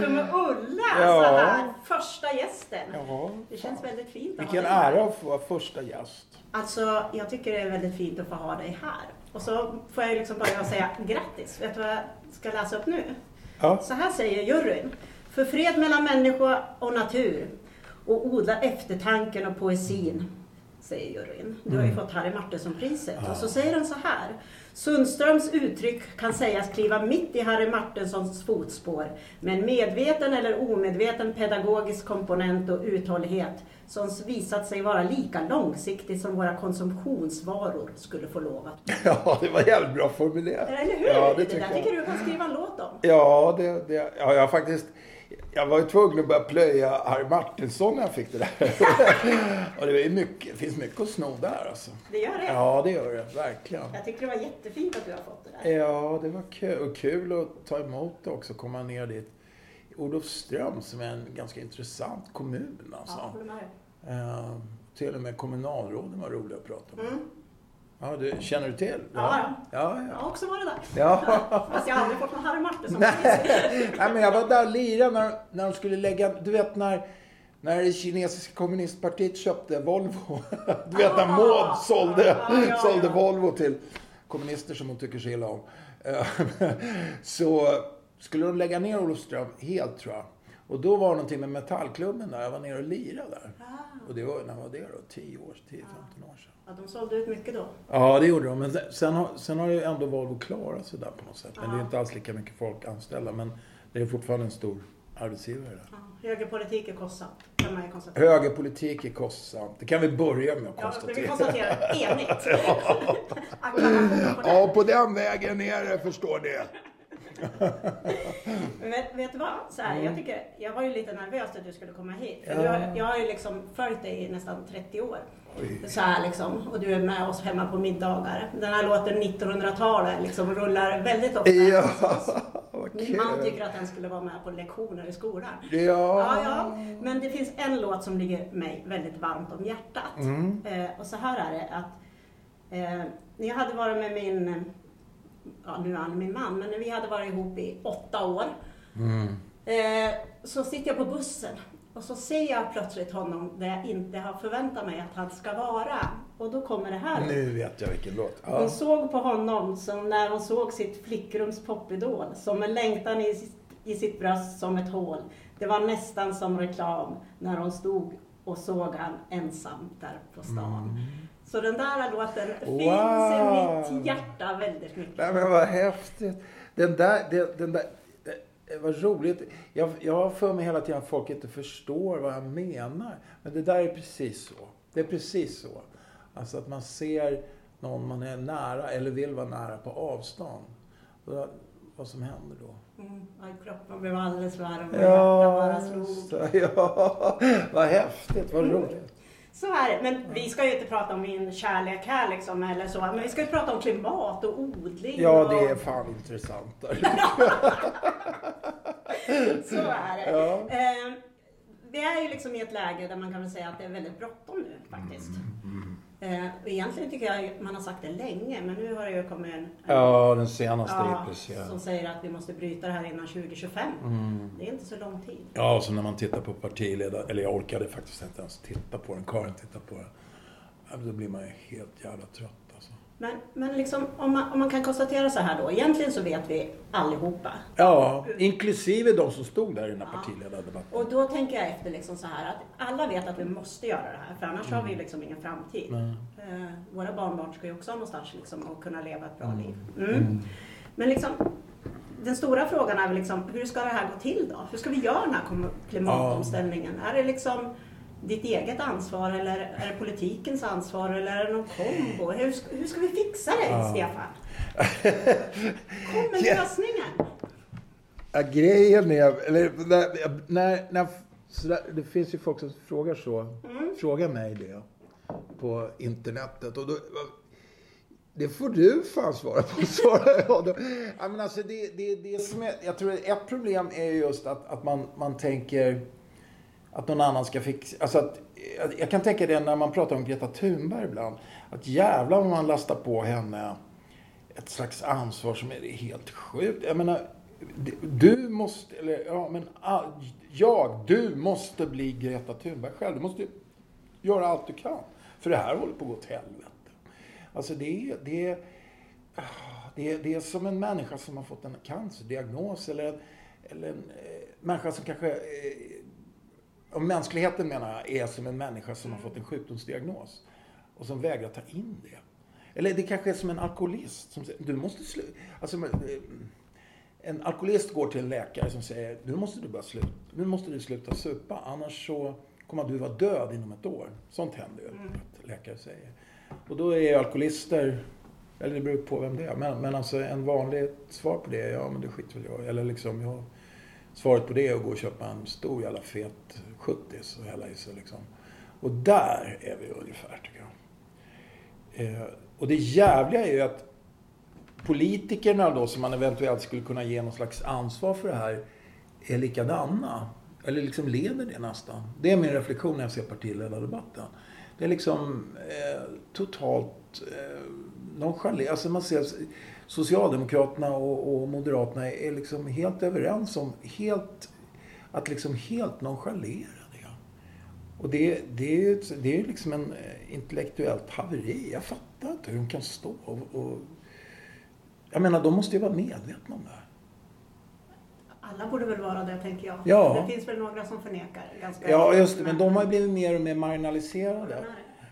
jämför med Ulla Ja. så här, första gästen. Ja, Det känns väldigt fint att Vilken ha ära att få vara första gäst. Alltså, jag tycker det är väldigt fint att få ha dig här. Och så får jag liksom börja säga grattis. Vet du vad jag ska läsa upp nu? Ja. Så här säger juryn. För fred mellan människa och natur och odla eftertanken och poesin, säger juryn. Du har ju fått Harry Martinsson-priset. Och så säger han så här. Sundströms uttryck kan sägas kliva mitt i Harry Martinsons fotspår med en medveten eller omedveten pedagogisk komponent och uthållighet som visat sig vara lika långsiktig som våra konsumtionsvaror skulle få lov att. Ja, det var jävligt bra formulerat. Eller hur? Ja, det det tycker där jag. tycker du kan skriva en låt om. Ja, det, det, ja, jag har faktiskt... Jag var ju tvungen att börja plöja Harry Martinsson när jag fick det där. och det, är mycket, finns mycket att sno där alltså. Det gör det. Ja, det gör det. Verkligen. Jag tycker det var jättefint att du har fått det där. Ja, det var kul. Och kul att ta emot det också. Komma ner dit. Olofström som är en ganska intressant kommun alltså. Ja, håller med dig. Eh, till och med kommunalråden var roliga att prata med. Mm. Ja, du, känner du till? Ja, ja. Jag ja. har också varit där. ja. Fast jag har aldrig fått någon Harry Martinsson. Nej, Nej, men jag var där och lirade när, när de skulle lägga... Du vet när, när det kinesiska kommunistpartiet köpte Volvo. Du vet när Ah, Maud sålde, ja, ja, sålde. Volvo till kommunister som hon tycker så illa om. Så skulle de lägga ner Olofström helt tror jag. Och då var det någonting med Metallklubben där. Jag var nere och lirade där. Och det var, när var det då? 10 år, 10-15 år sedan. Ja, de sålde ut mycket då. Ja, det gjorde de. Men sen har, sen har ju ändå Volvo klarat sig där på något sätt. Men det är Ja. inte alls lika mycket folk anställda. Men det är fortfarande en stor arbetsgivare där. Ja, högerpolitik är kostsamt, kan man ju konstatera. Högerpolitik är kostsamt. Det kan vi börja med att Ja, det vi konstatera. konstaterar enigt. Acklamation på. Ja, på den vägen är det, förstår ni. Men vet, vet du vad? Så här, Mm. jag, tycker, jag var ju lite nervös att du skulle komma hit. För Ja. du har, jag har ju liksom följt dig i nästan 30 år. Oj. Så här liksom, och du är med oss hemma på middagar. Den här låten 1900-talet liksom rullar väldigt ofta. Ja, Min man tycker att den skulle vara med på lektioner i skolan. Ja. Ja, ja. Men det finns en låt som ligger mig väldigt varmt om hjärtat. Mm. Eh, och så här är det att eh, när jag hade varit med min, ja nu är han min man, men vi hade varit ihop i åtta år. Mm. Eh, så sitter jag på bussen och så ser jag plötsligt honom där jag inte har förväntat mig att han ska vara. Och då kommer det här. Nu vet jag vilken låt. Ja. Hon såg på honom som när hon såg sitt flickrums popidol, som en längtan i, sitt- i sitt bröst som ett hål. Det var nästan som reklam när hon stod och såg han ensam där på stan. Så den där låten finns i Wow. mitt hjärta väldigt mycket. Nej men vad häftigt. Den där, det, den där, var roligt. Jag, jag har för mig hela tiden att folk inte förstår vad jag menar. Men det där är precis så. Det är precis så. Alltså att man ser någon man är nära eller vill vara nära på avstånd. Och vad som händer då. Mm, ja, kroppen blev alldeles varm och hjärtat bara slog. så, ja, vad häftigt, vad roligt. Så är det. Men vi ska ju inte prata om min kärlek här liksom eller så. Men vi ska ju prata om klimat och odling. Ja, och... det är fan intressantare. Så är det. Ja. Eh, vi är ju liksom i ett läge där man kan väl säga att det är väldigt bråttom nu faktiskt. Mm, Eh, egentligen tycker jag man har sagt det länge, men nu har det ju kommit en, en Ja, den senaste ja, IPCC. som säger att vi måste bryta det här innan 2025. Mm. Det är inte så lång tid. Ja, så när man tittar på partiledare, eller jag orkade faktiskt inte ens titta på den, Karin tittar på den. Ja, Då blir man ju helt jävla trött. Men, men liksom, om, man, om man kan konstatera så här då. Egentligen så vet vi allihopa. Ja, inklusive de som stod där i den här Ja. partiledardebatten. Och då tänker jag efter liksom så här att alla vet att vi måste göra det här för annars har vi liksom ingen framtid. Eh, våra barnbarn ska ju också ha någonstans liksom att kunna leva ett bra Mm. liv. Mm. Men liksom, den stora frågan är väl liksom, hur ska det här gå till då? Hur ska vi göra den här klimatomställningen? Är det liksom ditt eget ansvar eller är det politikens ansvar eller är det någon kombo? Hur hur ska vi fixa det, Ja. Stefan? Kom med Ja. lösningen! Ja, grejen är, eller när, när, när så där, det finns ju folk som frågar så, Mm. frågar mig det på internetet. Och då, det får du fan svara på, svarar jag. Ja, men alltså det, det, det som är, jag tror ett problem är just att, att man, man tänker att någon annan ska fixa... Alltså att, jag- kan tänka det när man pratar om Greta Thunberg ibland. Att jävlar vad man lastar på henne ett slags ansvar som är helt sjukt. Jag menar, du måste, eller ja men jag, du måste bli Greta Thunberg själv. Du måste göra allt du kan. För det här håller på att gå åt helvete. Alltså det är, det är, det är, det är som en människa som har fått en cancerdiagnos eller en, eller en eh, människa som kanske, eh, om mänskligheten menar jag, är som en människa som har fått en sjukdomsdiagnos och som vägrar ta in det. Eller det kanske är som en alkoholist som säger, du måste sluta. Alltså, eh, en alkoholist går till en läkare som säger, nu måste du bara sluta, nu måste du sluta supa, annars så kommer du vara död inom ett år. Sånt händer ju, mm. att läkare säger. Och då är alkoholister, eller det beror på vem det är, men, men alltså en vanligt svar på det är, ja men det skiter väl jag Eller liksom, ja, svaret på det är att gå och köpa en stor jävla fet 70 och hälla i sig liksom. Och där är vi ungefär, tycker jag. Eh, och det jävliga är ju att politikerna då, som man eventuellt skulle kunna ge någon slags ansvar för det här, är likadana. Eller liksom leder det nästan. Det är min reflektion när jag ser partiledardebatten. Det är liksom eh, totalt eh, nonchalerat. Alltså man ser Socialdemokraterna och, och Moderaterna är liksom helt överens om helt, att liksom helt nonchalera det. Och det, det, är, det är liksom en eh, intellektuellt haveri. Jag fattar inte hur de kan stå och, och jag menar, de måste ju vara medvetna om det här. Alla borde väl vara det, tänker jag. Ja. Det finns väl några som förnekar. Ganska ja, just det. Men de har ju blivit mer och mer marginaliserade.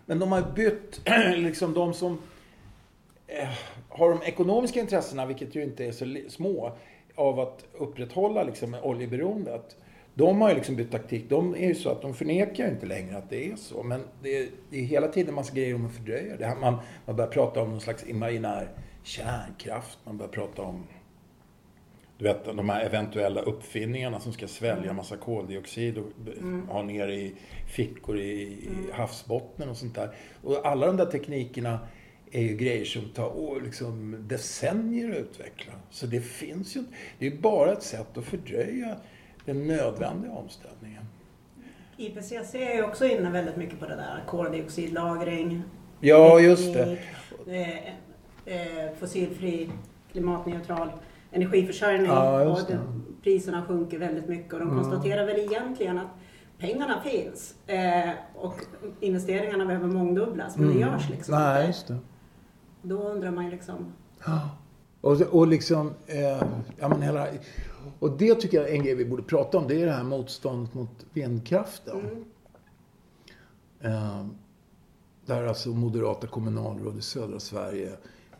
Men de har ju bytt, liksom de som eh, har de ekonomiska intressena, vilket ju inte är så små, av att upprätthålla liksom oljeberoendet. De har ju liksom bytt taktik. De är ju så att de förnekar inte längre att det är så. Men det är, det är hela tiden en massa grejer om att fördröja det. Man, man börjar prata om någon slags imaginär kärnkraft. Man börjar prata om du vet, de här eventuella uppfinningarna som ska svälja mm. massa koldioxid och mm. ha ner i fickor i, i havsbottnen och sånt där. Och alla de där teknikerna är ju grejer som tar liksom decennier att utveckla. Så det finns ju Det är bara ett sätt att fördröja den nödvändiga omställningen. IPCC är ju också inne väldigt mycket på det där koldioxidlagring. Ja, just det. Eh, eh, fossilfri, klimatneutral energiförsörjning. Ja, och det, priserna sjunker väldigt mycket och de mm. konstaterar väl egentligen att pengarna finns eh, och investeringarna behöver mångdubblas men mm. det görs liksom Nej, inte. Då undrar man ju liksom... Ja. Och, och liksom, eh, ja men hela, och det tycker jag är en grej vi borde prata om. Det är det här motståndet mot vindkraften. Mm. Eh, där alltså moderata kommunalråd i södra Sverige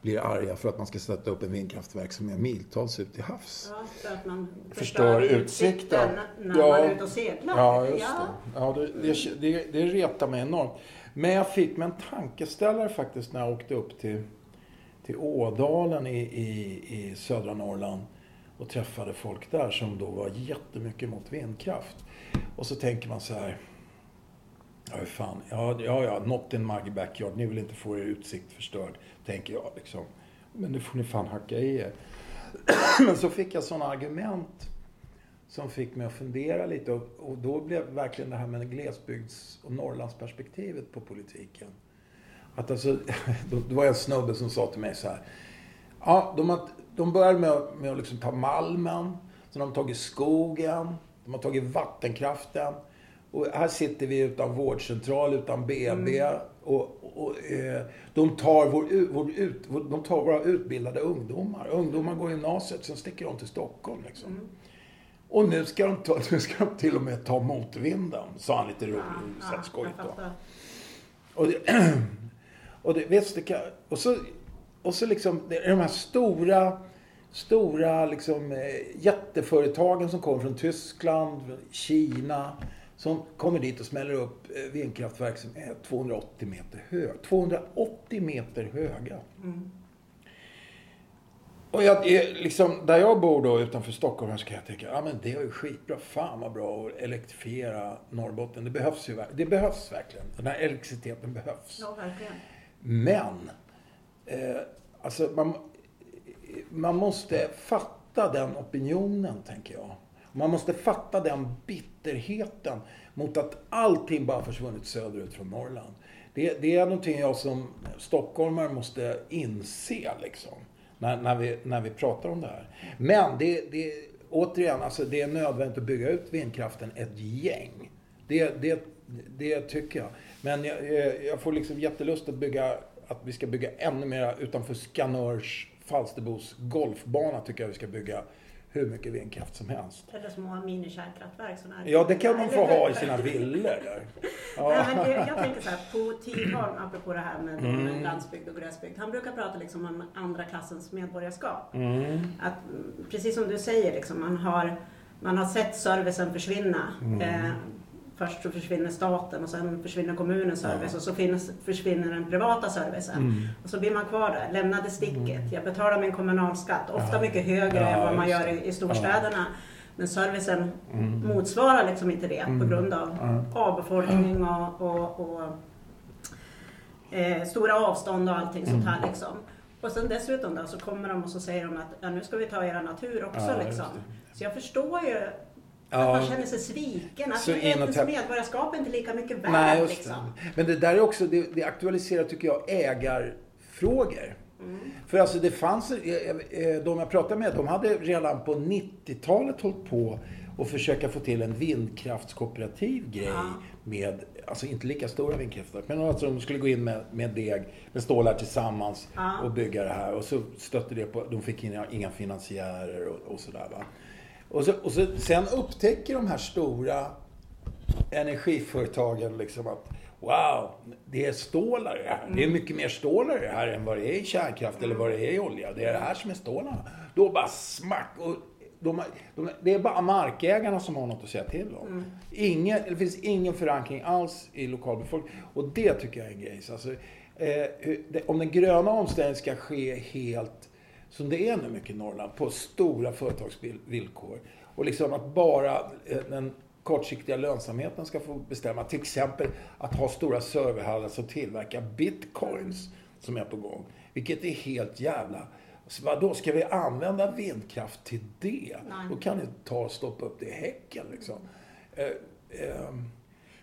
blir arga för att man ska sätta upp en vindkraftverk som är miltals ut till havs. Ja, för att man förstör, förstör utsikten när ja, man är ute och seglar. Ja, just ja. det. Ja, det, det, det, det retar mig enormt. Men jag fick mig en tankeställare faktiskt när jag åkte upp till, till Ådalen i, i, i södra Norrland och träffade folk där som då var jättemycket mot vindkraft. Och så tänker man så här Ja, hur fan. Ja, ja, ja, not in my backyard. Ni vill inte få er utsikt förstörd, tänker jag liksom. Men nu får ni fan hacka i er. Men så fick jag sådana argument som fick mig att fundera lite. Och, och då blev verkligen det här med glesbygds och Norrlandsperspektivet på politiken. Att alltså, då, var en snubbe som sa till mig så här. Ja, de, har, de började med, med att liksom ta malmen. Sen har de tagit skogen. De har tagit vattenkraften. Och här sitter vi utan vårdcentral, utan BB. Mm. Och, och eh, de, tar vår, vår ut, de tar våra utbildade ungdomar. Ungdomar går gymnasiet, sen sticker de till Stockholm. Liksom. Mm. Och nu ska, de ta, nu ska de till och med ta motvinden, sa han lite roligt, ja, ja, skojigt då. Och, det, och, det, visst, det kan, och så, och så liksom, det är de här stora, stora liksom, eh, jätteföretagen som kommer från Tyskland, Kina, som kommer dit och smäller upp eh, vindkraftverk som är 280 meter höga. 280 meter höga. Mm. Och jag, liksom, där jag bor då utanför Stockholm så kan jag tänka, ja men det är ju skitbra. Fan vad bra att elektrifiera Norrbotten. Det behövs ju det behövs verkligen. Den här elektriciteten behövs. Ja, verkligen. Men, eh, alltså man, man måste fatta den opinionen, tänker jag. Man måste fatta den bitterheten mot att allting bara försvunnit söderut från Norrland. Det, det är någonting jag som stockholmare måste inse liksom. när, när, vi, när vi pratar om det här. Men det, det, återigen, alltså det är nödvändigt att bygga ut vindkraften ett gäng. Det, det, det tycker jag. Men jag, jag får liksom jättelust att bygga, att vi ska bygga ännu mer utanför Skanörs, Falsterbos golfbana tycker jag vi ska bygga hur mycket vindkraft som helst. Eller små minikärnkraftverk. Ja, det kan de få ha i sina villor där. Ja. Nej, men jag, jag tänker så här, på Tiholm, apropå det här med mm. landsbygd och glesbygd. Han brukar prata liksom om andra klassens medborgarskap. Mm. Att, precis som du säger, liksom, man, har, man har sett servicen försvinna. Mm. Eh, först så försvinner staten och sen försvinner kommunens service ja. och så finns, försvinner den privata servicen. Mm. Och så blir man kvar där, lämnade sticket. Mm. Jag betalar min kommunalskatt, ofta ja. mycket högre ja, än vad man gör i, i storstäderna. Men servicen mm. motsvarar liksom inte det på mm. grund av avbefolkning och, och, och eh, stora avstånd och allting sånt här. Mm. Liksom. Och sen dessutom då så kommer de och så säger de att ja, nu ska vi ta era natur också. liksom. Så jag förstår ju Ja. Att man känner sig sviken. Att så ens medborgarskap är inte lika mycket värt. Nej, liksom. det. Men det där är också, det, det aktualiserar tycker jag ägarfrågor. Mm. För alltså det fanns, eh, eh, de jag pratade med, de hade redan på 90-talet hållit på att försöka få till en vindkraftskooperativ grej ja. med, alltså inte lika stora vindkraftverk, men alltså de skulle gå in med, med deg, med stålar tillsammans ja. och bygga det här. Och så stötte det på, de fick inga, inga finansiärer och, och sådär va. Och, så, och så, sen upptäcker de här stora energiföretagen liksom att Wow, det är stålar det här. Det är mycket mer stålar det här än vad det är i kärnkraft eller vad det är i olja. Det är det här som är stålarna. Då bara smack. Och de, de, det är bara markägarna som har något att säga till om. Mm. Ingen, det finns ingen förankring alls i lokalbefolkningen. Och det tycker jag är en grej. Alltså, eh, om den gröna omställningen ska ske helt som det är nu mycket i Norrland, på stora företagsvillkor. Och liksom att bara eh, den kortsiktiga lönsamheten ska få bestämma. Till exempel att ha stora serverhallar som tillverkar bitcoins som är på gång. Vilket är helt jävla... Vadå, ska vi använda vindkraft till det? Nej. Då kan ni ta och stoppa upp det i häcken liksom. Eh, eh,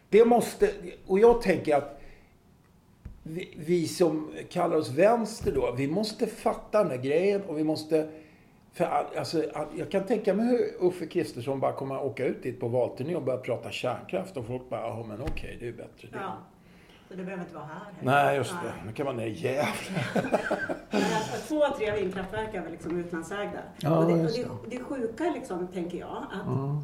det måste... Och jag tänker att vi, vi, som kallar oss vänster då, vi måste fatta den här grejen och vi måste... För alltså, jag kan tänka mig hur Uffe Kristersson bara kommer att åka ut dit på valturné och börja prata kärnkraft och folk bara, ja men okej, okay, det är bättre det. Ja. Så du behöver inte vara här heller. Nej, just det. Nu kan man ner i Gävle. Två av tre vindkraftverk är väl liksom utlandsägda. Ja, och det, och det, det sjuka liksom, tänker jag, att mm.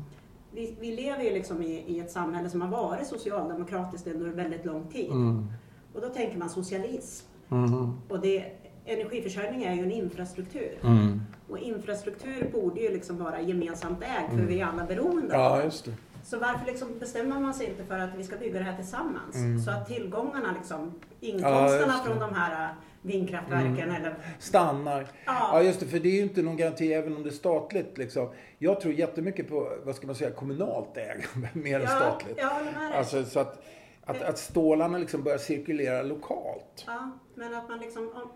vi, vi lever ju liksom i, i, ett samhälle som har varit socialdemokratiskt under väldigt lång tid. Mm. Och då tänker man socialism. Mm. Och det, energiförsörjning är ju en infrastruktur. Mm. Och infrastruktur borde ju liksom vara gemensamt ägd för mm. vi är alla beroende ja, just det. Så varför liksom bestämmer man sig inte för att vi ska bygga det här tillsammans? Mm. Så att tillgångarna, liksom, inkomsterna ja, från de här äh, vindkraftverken mm. eller... Stannar. Ja. ja, just det. För det är ju inte någon garanti även om det är statligt. Liksom. Jag tror jättemycket på, vad ska man säga, kommunalt ägande mer än statligt. Ja, jag håller med dig. Alltså, så att, att, att stålarna liksom börjar cirkulera lokalt. Ja, men att man liksom... Om,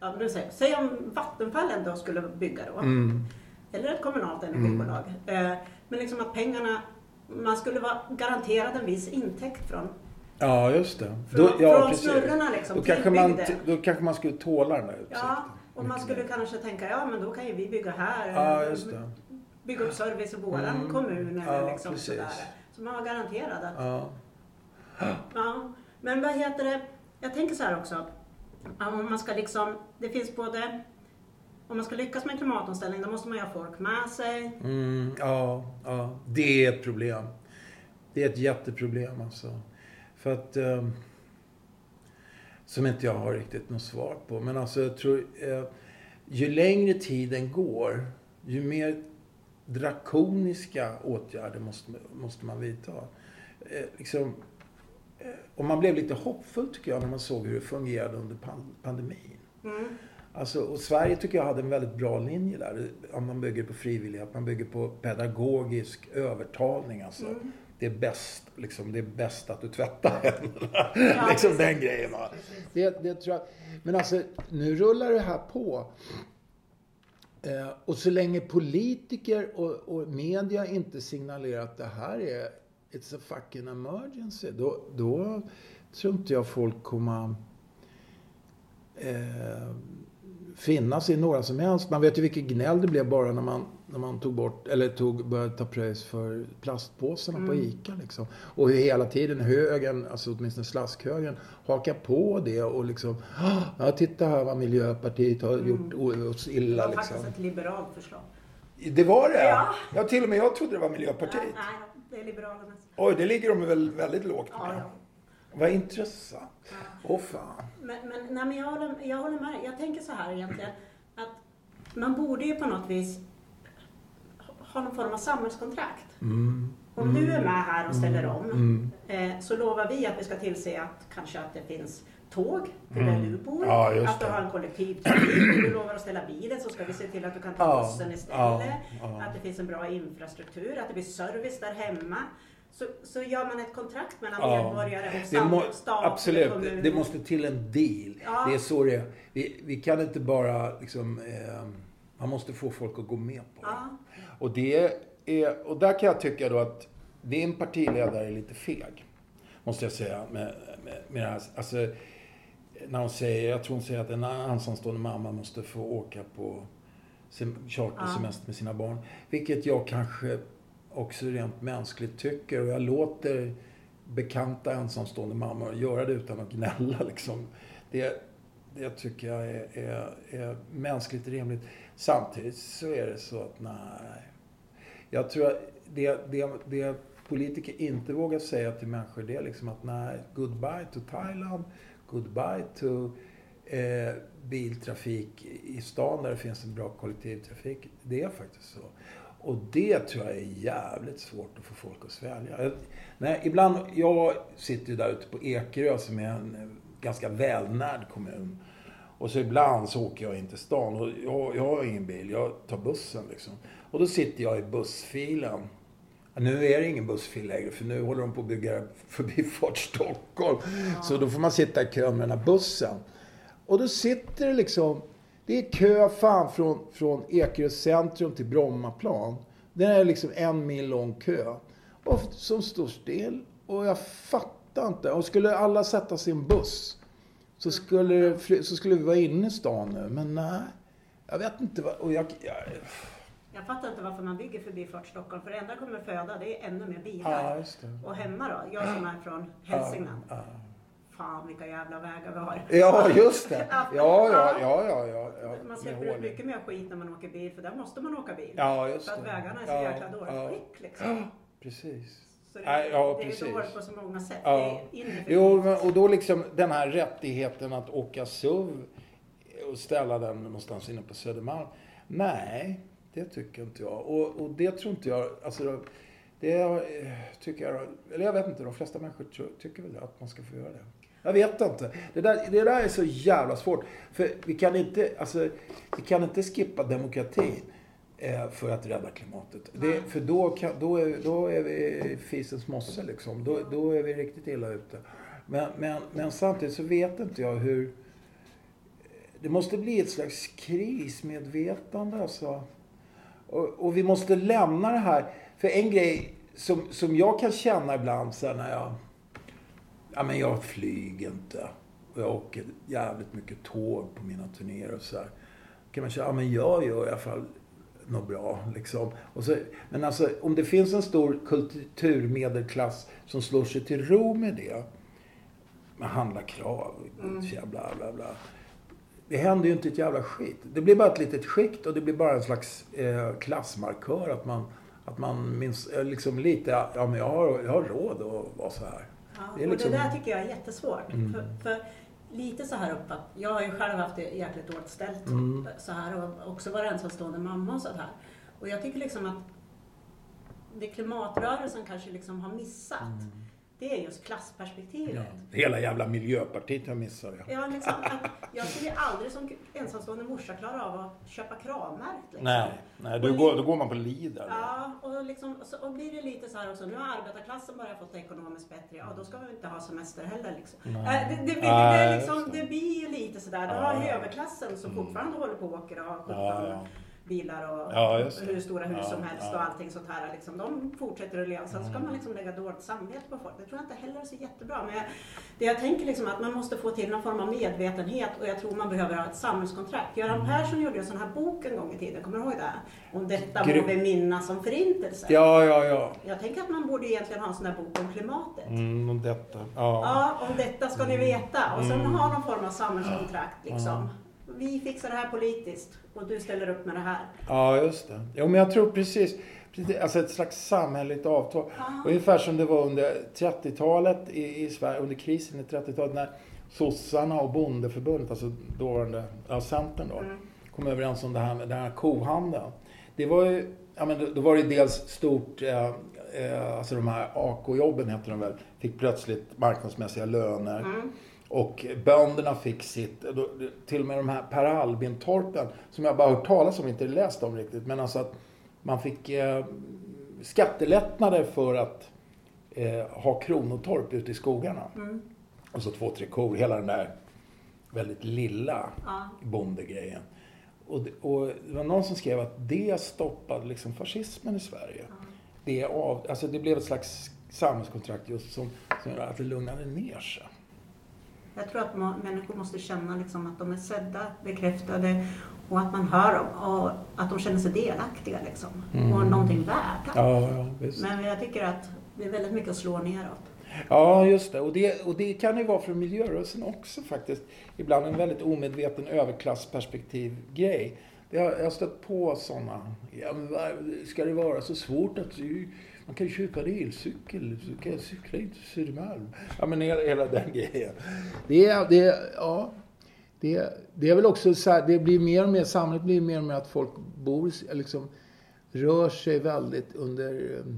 ja, du säger, säg om Vattenfall ändå skulle bygga då. Mm. Eller ett kommunalt energibolag. Mm. Men liksom att pengarna... Man skulle vara garanterad en viss intäkt från Ja, just det. Från, då, ja, från snurrorna liksom, då kanske, man, då kanske man skulle tåla den där utsikten. Ja, och man skulle kanske tänka, ja men då kan ju vi bygga här. Ja, just det. Bygga upp service i våran mm. kommun eller ja, liksom sådär. Så man var garanterad att ja. Ja, men vad heter det? Jag tänker så här också. Om man ska liksom, det finns både om man ska lyckas med klimatomställning då måste man ju ha folk med sig. Mm, ja, ja, det är ett problem. Det är ett jätteproblem alltså. För att... Eh, som inte jag har riktigt något svar på. Men alltså jag tror... Eh, ju längre tiden går, ju mer drakoniska åtgärder måste, måste man vidta. Eh, liksom, och man blev lite hoppfull tycker jag när man såg hur det fungerade under pandemin. Mm. Alltså, och Sverige tycker jag hade en väldigt bra linje där. Om man bygger på frivillighet, man bygger på pedagogisk övertalning. Alltså. Mm. Det, är bäst, liksom, det är bäst att du tvättar händerna. Ja, liksom den grejen. Va? Det, det tror jag. Men alltså, nu rullar det här på. Eh, och så länge politiker och, och media inte signalerar att det här är it's a fucking emergency. Då, då tror inte jag folk kommer... Eh, finnas i några som helst. Man vet ju vilket gnäll det blev bara när man, när man tog bort, eller tog, började ta pröjs för plastpåsarna på ICA liksom. Och hur hela tiden högern, alltså åtminstone slaskhögern, hakar på det och liksom, "Ah, ja titta här vad Miljöpartiet har gjort o- oss Det illa var liksom. faktiskt ett liberalt förslag. Det var det? Ja. ja, till och med jag trodde det var Miljöpartiet. Nej, nej, det är Liberalernas. Oj, det ligger de väl väldigt lågt Ja, med. ja. Vad intressant. Åh fan. Men, men, nej, men jag, håller, jag håller med. Jag tänker så här egentligen. Att man borde ju på något vis ha någon form av samhällskontrakt. Mm. Om du är med här och ställer om Mm. eh, så lovar vi att vi ska tillse att kanske att det finns tåg till där du bor. Mm. Ja, att du har en kollektivtrafik. Du lovar att ställa bilen så ska vi se till att du kan ta Ja, bussen istället. ja. Att det finns en bra infrastruktur, att det blir service där hemma. Så, så gör man ett kontrakt mellan Ja. medborgare och sam- må, stat absolut, kommun. det, måste till en deal. Ja. Det är så det är. Vi, vi kan inte bara liksom, eh, man måste få folk att gå med på det. Och, det är, och där kan jag tycka då att din partiledare är lite feg. Måste jag säga. Med, med, med det här. Alltså, när hon säger, jag tror hon säger att en ensamstående mamma måste få åka på sem- chartersemester med sina barn. Vilket jag kanske också rent mänskligt tycker. Och jag låter bekanta ensamstående mammor göra det utan att gnälla. Liksom. Det, det tycker jag är, är, är mänskligt rimligt. Samtidigt så är det så att nej. Jag tror att det, det, det politiker inte vågar säga till människor det är liksom att nej, goodbye to Thailand, goodbye to eh, biltrafik i stan där det finns en bra kollektivtrafik. Det är faktiskt så. Och det tror jag är jävligt svårt att få folk att svälja. Jag, nej, ibland, jag sitter ju där ute på Ekerö som är en ganska välnärd kommun. Och så ibland så åker jag in till stan och jag, jag har ingen bil, jag tar bussen liksom. Och då sitter jag i bussfilen. Ja, Nu är det ingen bussfil längre för nu håller de på att bygga Förbifart Stockholm. Så då får man sitta i kön med den här bussen. Och då sitter det liksom, det är kö fan från, från Ekerö centrum till Brommaplan. Det är liksom en mil lång kö. Och som står still. Och jag fattar inte. Och skulle alla sätta en buss så skulle, så skulle vi vara inne i stan nu. Men nej. Jag vet inte vad... Och jag, jag, Jag fattar inte varför man bygger Förbifart Stockholm. För det enda kommer föda det är ännu mer bilar. ja, det. Och hemma då, jag som är från Hälsingland. Ja, Fan vilka jävla vägar vi har. ja, just det. Ja, ja, ja, ja. ja, ja. Man släpper ut mycket mer skit när man åker bil, för där måste man åka bil. Ja, just för att det. vägarna är så Ja, jäkla dåligt ja. skick liksom. Ja, precis. Så det, Nej, ja, det är precis. dåligt på så många sätt. Ja. Det är. Jo, men, och då liksom den här rättigheten att åka SUV och ställa den någonstans inne på Södermalm. Nej, det tycker inte jag. Och, och det tror inte jag, alltså det tycker jag, eller jag vet inte, de flesta människor tror, tycker väl att man ska få göra det. Jag vet inte. Det där, det där är så jävla svårt. För vi kan inte, alltså, vi kan inte skippa demokratin eh, för att rädda klimatet. Det, för då, kan, då, är, då är vi fisens mosse liksom. Då, då är vi riktigt illa ute. Men, men, men samtidigt så vet inte jag hur... Det måste bli ett slags krismedvetande alltså. Och, och vi måste lämna det här. För en grej som, som jag kan känna ibland så när jag... Ja men jag flyger inte. Och jag åker jävligt mycket tåg på mina turnéer och så här. kan man känna, ja men jag gör i alla fall något bra liksom. Och så, men alltså om det finns en stor kulturmedelklass som slår sig till ro med det. Med handlarkrav, Mm. bla bla bla. Det händer ju inte ett jävla skit. Det blir bara ett litet skikt och det blir bara en slags eh, klassmarkör. Att man, att man minns, eh, liksom lite, ja men jag har, jag har råd att vara så här. Ja, Det är och liksom- det där tycker jag är jättesvårt. Mm. För, för lite så här uppe, att jag har ju själv haft det jäkligt dåligt ställt Mm. så här och också varit ensamstående mamma och så här. Och jag tycker liksom att det klimatrörelsen kanske liksom har missat, det är just klassperspektivet. Mm. Ja. Hela jävla Miljöpartiet jag missade. Ja. Ja, liksom jag skulle aldrig som ensamstående morsa klara av att köpa kravmärkt. Liksom. Nej, nej då, går, då går man på Lidl. Ja, och, liksom, så, och blir det lite så här också, nu har arbetarklassen börjat få det ekonomiskt bättre, ja då ska vi inte ha semester heller. Liksom. Äh, det, det, det, det, liksom, det. blir ju lite sådär, Ja. har överklassen som fortfarande håller på och åker har 17 Ja, ja. Bilar och Ja, hur stora hus Ja, som helst ja. och allting sånt här. Liksom, de fortsätter att leva. Sen ska man liksom lägga dåligt samvete på folk. Det tror jag inte heller är så jättebra. Men jag, det jag tänker liksom att man måste få till någon form av medvetenhet och jag tror man behöver ha ett samhällskontrakt. Göran Persson gjorde en sån här bok en gång i tiden, kommer du ihåg det? Om detta Gry- må vi minnas som förintelse. Ja, ja, ja. Jag tänker att man borde egentligen ha en sån här bok om klimatet. Mm, om detta. Ja. Ja, om detta ska ni veta. Och sen ha någon form av samhällskontrakt liksom. Vi fixar det här politiskt och du ställer upp med det här. Ja, just det. Jo, men jag tror precis, precis alltså ett slags samhälleligt avtal. Ja. Ungefär som det var under 30-talet i, i Sverige, under krisen i 30-talet när sossarna och bondeförbundet, alltså dåvarande, ja, Centern då, Mm. kom överens om det här med den här kohandeln. Det var ju, ja men då, då var det dels stort, eh, eh, alltså de här AK-jobben heter de väl, fick plötsligt marknadsmässiga löner. Mm. Och bönderna fick sitt, till och med de här Per Albin-torpen, som jag bara hört talas om, inte läst om riktigt, men alltså att man fick eh, skattelättnader för att eh, ha kronotorp ute i skogarna. Mm. Och så två, tre kor, hela den där väldigt lilla Ja. bondegrejen. Och, det- och det var någon som skrev att det stoppade liksom fascismen i Sverige. Det, av, alltså det blev ett slags samhällskontrakt just som, som att det lugnade ner sig. Jag tror att människor måste känna liksom att de är sedda, bekräftade och att man hör dem och att de känner sig delaktiga liksom. Och någonting värda. Ja, ja. Men jag tycker att det är väldigt mycket att slå neråt. Ja, just det. Och, det. och det kan ju vara från miljörörelsen också faktiskt. Ibland en väldigt omedveten överklassperspektiv-grej. Jag har, jag har stött på sådana. Ja, ska det vara så svårt att... Man kan ju köpa en elcykel, så kan jag cykla in till Södermalm. Ja, men hela, hela den grejen. Det är, det är, ja. Det, det är väl också så här, det blir mer och mer, samhället blir mer och mer att folk bor, liksom, rör sig väldigt under... eh,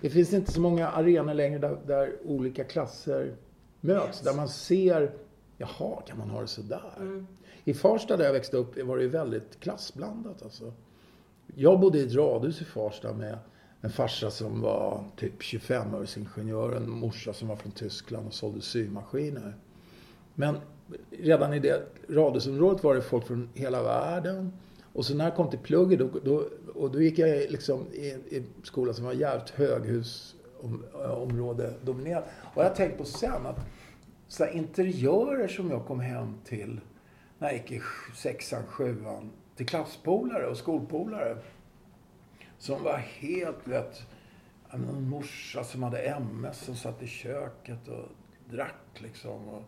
Det finns inte så många arenor längre där, där olika klasser möts. Där man ser, jaha, kan man ha det så där? Mm. I Farsta där jag växte upp var det ju väldigt klassblandat alltså. Jag bodde i ett radhus i Farsta med en farsa som var typ 25-årsingenjör, en morsa som var från Tyskland och sålde symaskiner. Men redan i det radhusområdet var det folk från hela världen. Och så när jag kom till plugget, då, då, och då gick jag liksom i, i skola som var jävligt höghusområde dominerad. Och jag har tänkt på sen att så här, interiörer som jag kom hem till när jag gick i sexan, sjuan, till klasspolare och skolpolare. Som var helt, vet, en morsa som hade MS som satt i köket och drack liksom. Och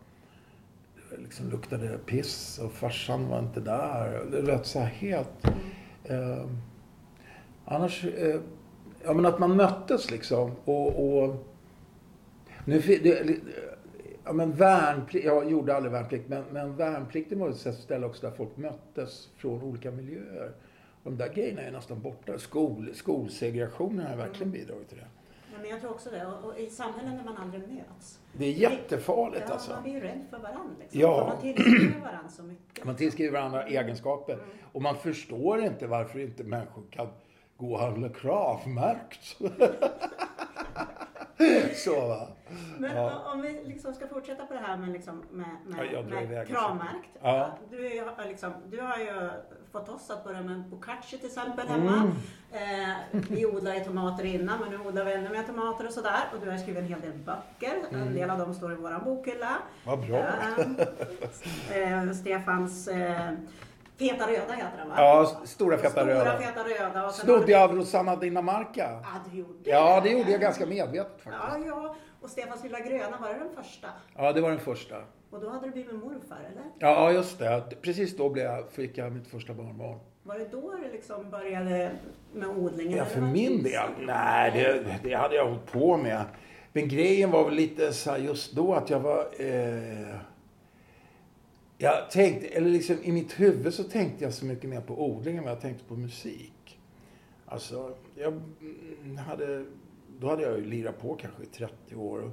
det liksom luktade piss och farsan var inte där. Det lät så här helt... Eh, annars... Eh, ja men att man möttes liksom och... och nu, det, eh, ja, men värnplikt, jag gjorde aldrig värnplikt, men, men värnplikten var ett ställe också där folk möttes från olika miljöer. De där grejerna är nästan borta. Skol, skolsegregationen har verkligen bidragit till det. Ja, men jag tror också det. Och, och i samhällen där man aldrig möts. Det är jättefarligt ja, alltså. Man blir ju rädd för varandra. Liksom. Ja. Man tillskriver varandra så mycket. Man tillskriver varandra egenskaper. Och man förstår inte varför inte människor kan gå och handla kravmärkt. Så va. Men Ja. om vi liksom ska fortsätta på det här med, liksom, med, med, med kravmärkt. Ja. Du, är, liksom, du har ju fått oss att börja med bokashi till exempel hemma. Mm. Eh, vi odlade tomater innan men nu odlar vi ännu mer tomater och sådär. Och du har skrivit en hel del böcker. En del av dem står i vår bokhylla. Mm. Vad bra. Eh, eh, Stefans eh, Feta röda heter den va? Ja, stora feta Stora röda. feta röda. Och sen Snodde jag av Rosanna Dinamarca. Ja, du gjorde Ja, det gjorde jag ganska medvetet Ja, faktiskt. ja. Och Stefans lilla gröna, var det den första? Ja, det var den första. Och då hade du blivit morfar, eller? Ja, just det. Precis då blev jag, fick jag mitt första barnbarn. Var det då du liksom började med odlingen? Ja, för det min del? Nej, det, det hade jag hållit på med. Men grejen var väl lite så här just då att jag var... Eh, jag tänkte, eller liksom i mitt huvud så tänkte jag så mycket mer på odling än vad jag tänkte på musik. Alltså, jag mm, hade... Då hade jag ju lirat på kanske i 30 år. Och,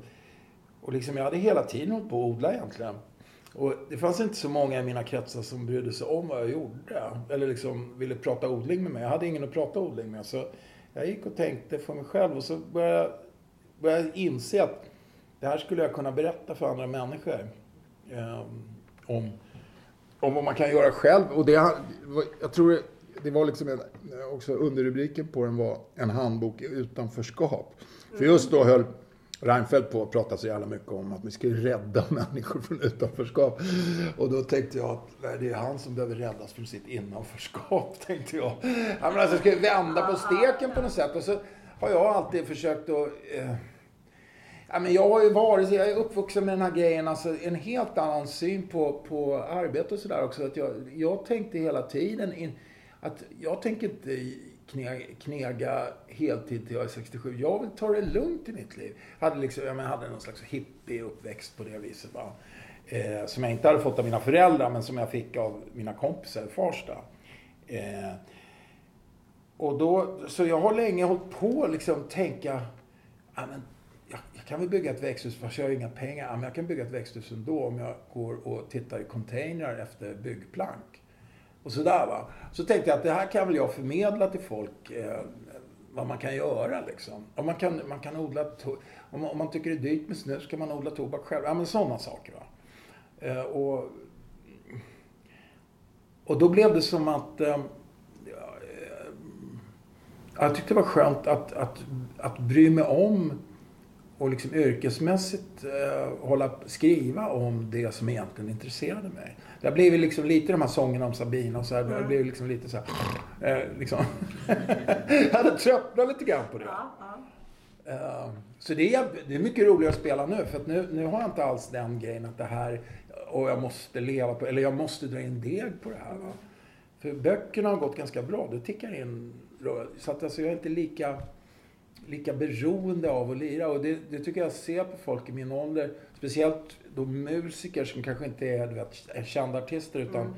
och liksom jag hade hela tiden hållit på att odla egentligen. Och det fanns inte så många i mina kretsar som brydde sig om vad jag gjorde. Eller liksom ville prata odling med mig. Jag hade ingen att prata odling med. Så jag gick och tänkte för mig själv och så började jag, började jag inse att det här skulle jag kunna berätta för andra människor. Um, om, om vad man kan göra själv. Och det, jag tror det var liksom en, också underrubriken på den var en handbok i utanförskap. För just då höll Reinfeldt på att prata så jävla mycket om att vi ska rädda människor från utanförskap. Och då tänkte jag att det är han som behöver räddas från sitt innanförskap, tänkte jag. Ja, men alltså, jag vi vända på steken på något sätt. Och så har jag alltid försökt att... Eh, ja, men jag har ju varit, jag är uppvuxen med den här grejen, alltså en helt annan syn på, på arbete och sådär också. Att jag, jag tänkte hela tiden in, att jag tänker inte knega heltid till jag är 67. Jag vill ta det lugnt i mitt liv. Jag hade, liksom, jag hade någon slags hippie-uppväxt på det viset. Va? Eh, som jag inte hade fått av mina föräldrar, men som jag fick av mina kompisar i Farsta. Eh, och då, så jag har länge hållit på att liksom tänka, ja, men, kan väl bygga ett växthus fast jag har inga pengar. Ja, men jag kan bygga ett växthus ändå om jag går och tittar i containrar efter byggplank. Och sådär va. Så tänkte jag att det här kan väl jag förmedla till folk. Eh, vad man kan göra liksom. Om man kan, man kan odla, om man, om man tycker det är dyrt med snus kan man odla tobak själv. Ja men sådana saker va. Eh, och, och då blev det som att eh, eh jag tyckte det var skönt att, att, att bry mig om och liksom yrkesmässigt eh, hålla, skriva om det som egentligen intresserade mig. Det har blivit liksom lite de här sångerna om Sabina och så här. Mm. Det har blivit liksom lite så här, eh, liksom. jag hade tröttnat lite grann på det. Ja, ja. Uh, så det är, det är mycket roligare att spela nu. För att nu, nu har jag inte alls den grejen att det här, och jag måste leva på, eller jag måste dra in deg på det här. Va? För böckerna har gått ganska bra. Det tickar in. Så att alltså jag är inte lika lika beroende av att lira. Och det, det, tycker jag ser på folk i min ålder. Speciellt då musiker som kanske inte är, du vet, kända artister utan mm.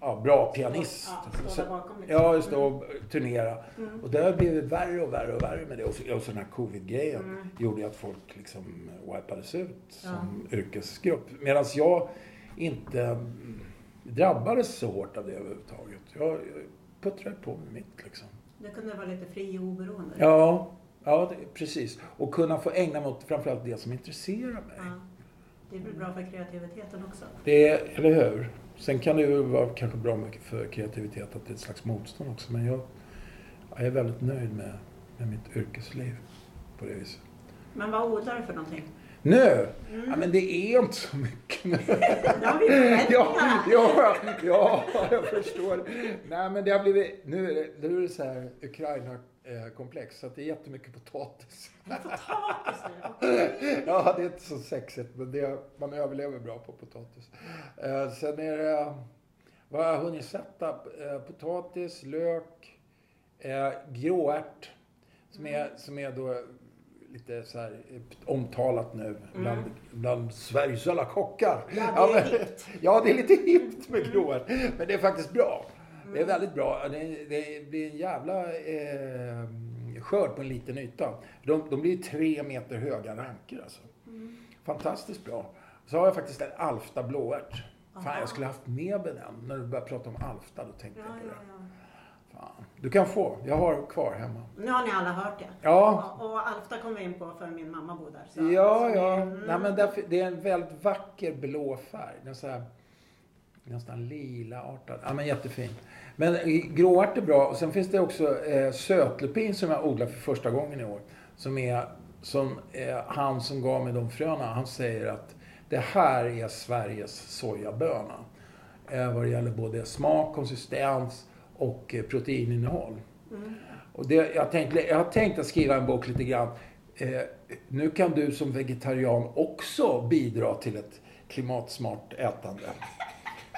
ja, bra pianist. Ja, stå bakom, liksom. ja just det, och turnera. Mm. Och det har blivit värre och värre och värre med det. Och, och så den här covid-grejen mm. gjorde att folk liksom wipades ut som ja. yrkesgrupp. Medan jag inte drabbades så hårt av det överhuvudtaget. Jag, puttrade på med mitt liksom. Det kunde vara lite fri och oberoende. Ja, Ja, det, precis. Och kunna få ägna mig åt framförallt det som intresserar mig. Ja. Det är väl bra för kreativiteten också? Det är, eller hur? Sen kan det ju vara kanske bra mycket för kreativitet att det är ett slags motstånd också. Men jag, jag är väldigt nöjd med, med mitt yrkesliv på det viset. Men vad odlar du för någonting? Nu? Mm. Ja, men det är inte så mycket nu. ja, ja, ja, jag förstår. Nej, men det har blivit... Nu är det, nu är det så här Ukraina komplex. Så det är jättemycket potatis. Potatis Ja, det är inte så sexigt men det, man överlever bra på potatis. Eh, sen är det, vad har jag hunnit sätta? Eh, potatis, lök, eh, gråärt. Som är, som är då lite så här omtalat nu bland, mm. bland Sveriges alla kockar. Ja, det är ja, hippt. Ja, det är lite hippt med gråärt. Men det är faktiskt bra. Det är väldigt bra. Det, det blir en jävla eh, skörd på en liten yta. De, de blir tre meter höga rankor alltså. Mm. Fantastiskt bra. Så har jag faktiskt en Alfta blåärt. Fan, jag skulle haft med mig den. När du började prata om Alfta, då tänkte ja, jag på det. Ja, ja. Fan. Du kan få. Jag har kvar hemma. Nu har ni alla hört det. Ja. Och, och Alfta kom vi in på för min mamma bor där. Så, ja, så ja. Mm. Nej, men därför, det är en väldigt vacker blå färg. Den så här, nästan lila-artad. Ja, men jättefin. Men gråart är bra. Och sen finns det också eh, sötlupin som jag odlar för första gången i år. Som är, som eh, han som gav mig de fröna, han säger att det här är Sveriges sojaböna. Eh, vad det gäller både smak, konsistens och eh, proteininnehåll. Mm. Och det, jag, tänkte, jag har tänkt att skriva en bok lite grann. Eh, nu kan du som vegetarian också bidra till ett klimatsmart ätande.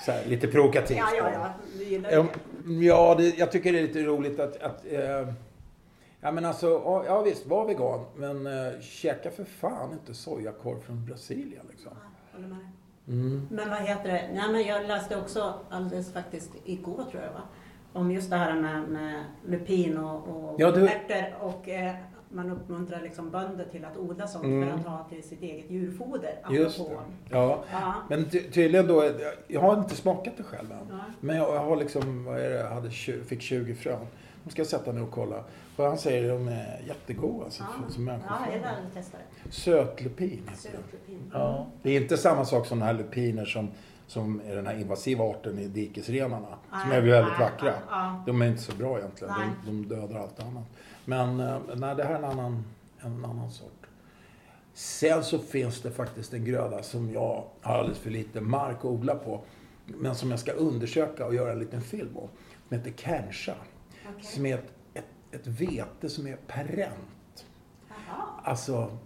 Så här, lite provokativt. Ja, ja, ja. Du gillar det. Ja, det, jag tycker det är lite roligt att... att eh, ja, men alltså, ja visst, var vegan. Men eh, käka för fan inte sojakorv från Brasilien liksom. Ja, håller med. Mm. Men vad heter det? Nej, men jag läste också alldeles faktiskt igår tror jag va? Om just det här med, med lupin och, och ja, du... ärtor och eh, man uppmuntrar liksom bönder till att odla sånt mm. för att ha till sitt eget djurfoder. Just det. Ja. ja. Men ty tydligen då, jag har inte smakat det själv än. Ja. Men jag har liksom, vad är det, jag hade 20, fick 20 frön. De ska jag sätta ner och kolla. För han säger att de är jättegoda alltså, ja. som människor. Ja, jag vill testa det. Sötlupin Sötlupin. Ja. Det är inte samma sak som de här lupiner som som är den här invasiva arten i dikesrenarna. som Nej, är väldigt nej, vackra. ja, ja. De är inte så bra egentligen. De, de dödar allt annat. Men eh, nej, det här är en annan, en annan sort. Sen så finns det faktiskt en gröda som jag har alldeles för lite mark att odla på. Men som jag ska undersöka och göra en liten film om. Som heter Kärncha. Okej. Som är ett, ett, ett vete som är perent. Alltså,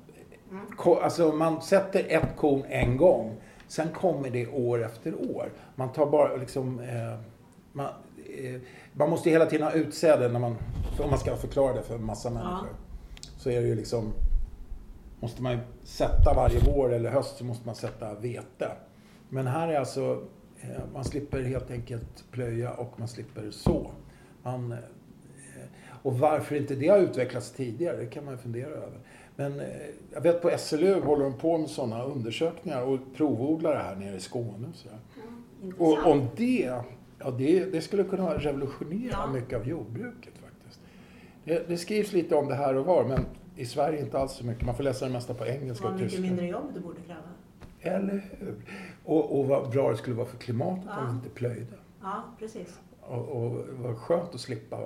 ko, alltså man sätter ett korn en gång. Sen kommer det år efter år. Man tar bara liksom... Eh, man, eh, man måste hela tiden ha utsäde när man, om man ska förklara det för en massa människor. Så är det ju liksom... Måste man sätta varje vår eller höst så måste man sätta vete. Men här är alltså... Eh, man slipper helt enkelt plöja och man slipper så. Man, eh, och varför inte det har utvecklats tidigare, det kan man ju fundera över. Men eh, jag vet på SLU håller de på med sådana undersökningar och provodlar det här nere i Skåne. Sådär. Intressant. och om det, ja det, det skulle kunna revolutionera Ja. mycket av jordbruket faktiskt. Det, det skrivs lite om det här och var, men i Sverige inte alls så mycket. Man får läsa det mesta på engelska och mycket tyska. mindre jobb du borde kräva. Eller hur? Och, och vad bra det skulle vara för klimatet om Ja. vi inte plöjde. Ja, precis. Och, och vad skönt att slippa.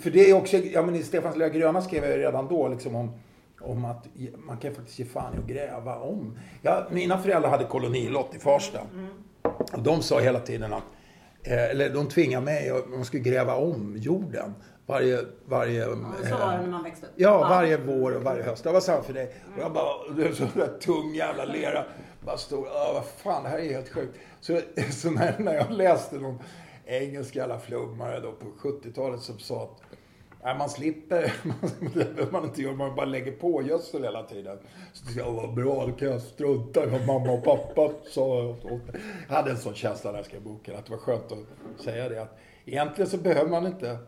För det är också, ja men i Stefans lilla gröna skrev jag redan då liksom om, om att man kan faktiskt ge fan i att gräva om. Ja, mina föräldrar hade kolonilott i Farsta. Och de sa hela tiden att, eller de tvingade mig att man skulle gräva om jorden. Varje, varje... Ja, så var det eh, när man växte upp. Ja, varje vår och varje höst. Det var samma för dig. Och jag bara, det är så där tung jävla lera. Bara stod, "Åh, vad fan, det här är helt sjukt. Så, så när, när jag läste någon engelsk jävla flummare då på 70-talet som sa att Nej, man slipper, det behöver man inte göra, man bara lägger på gödsel hela tiden. Så tyckte jag, vad bra, då kan jag strunta i vad mamma och pappa sa. åt mig." Jag hade en sån känsla när jag skrev boken, att det var skönt att säga det. Att egentligen så behöver man inte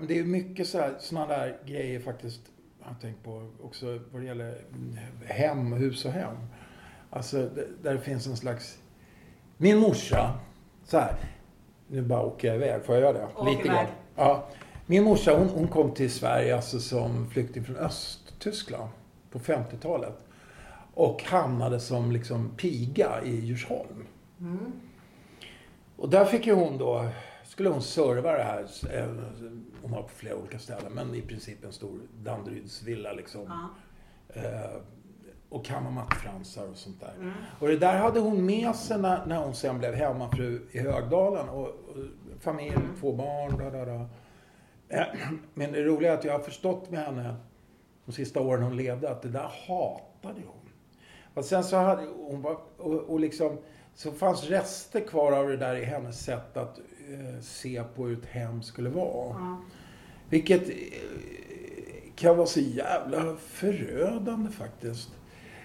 det är mycket så här, såna där grejer faktiskt. Jag har tänkt på också vad det gäller hem, hus och hem. Alltså där det finns en slags... Min morsa, så här. Nu bara åker jag iväg, får jag göra det? Åk iväg. Ja. Min morsa hon, hon kom till Sverige alltså som flykting från Östtyskland på 50-talet. Och hamnade som liksom piga i Djursholm. Mm. Och där fick ju hon då, skulle hon serva det här. eh, Hon var på flera olika ställen, men i princip en stor Danderydsvilla liksom. Ja. Eh, och kamma mattfransar och sånt där. Mm. Och det där hade hon med sig när, när hon sen blev hemmafru i Högdalen. Och, och familj, Mm. två barn, bla, bla, bla. Men det roliga är att jag har förstått med henne de sista åren hon levde att det där hatade hon. Och sen så hade hon var, och, och liksom, så fanns rester kvar av det där i hennes sätt att eh, se på hur ett hem skulle vara. Ja. Vilket eh, kan vara så jävla förödande faktiskt.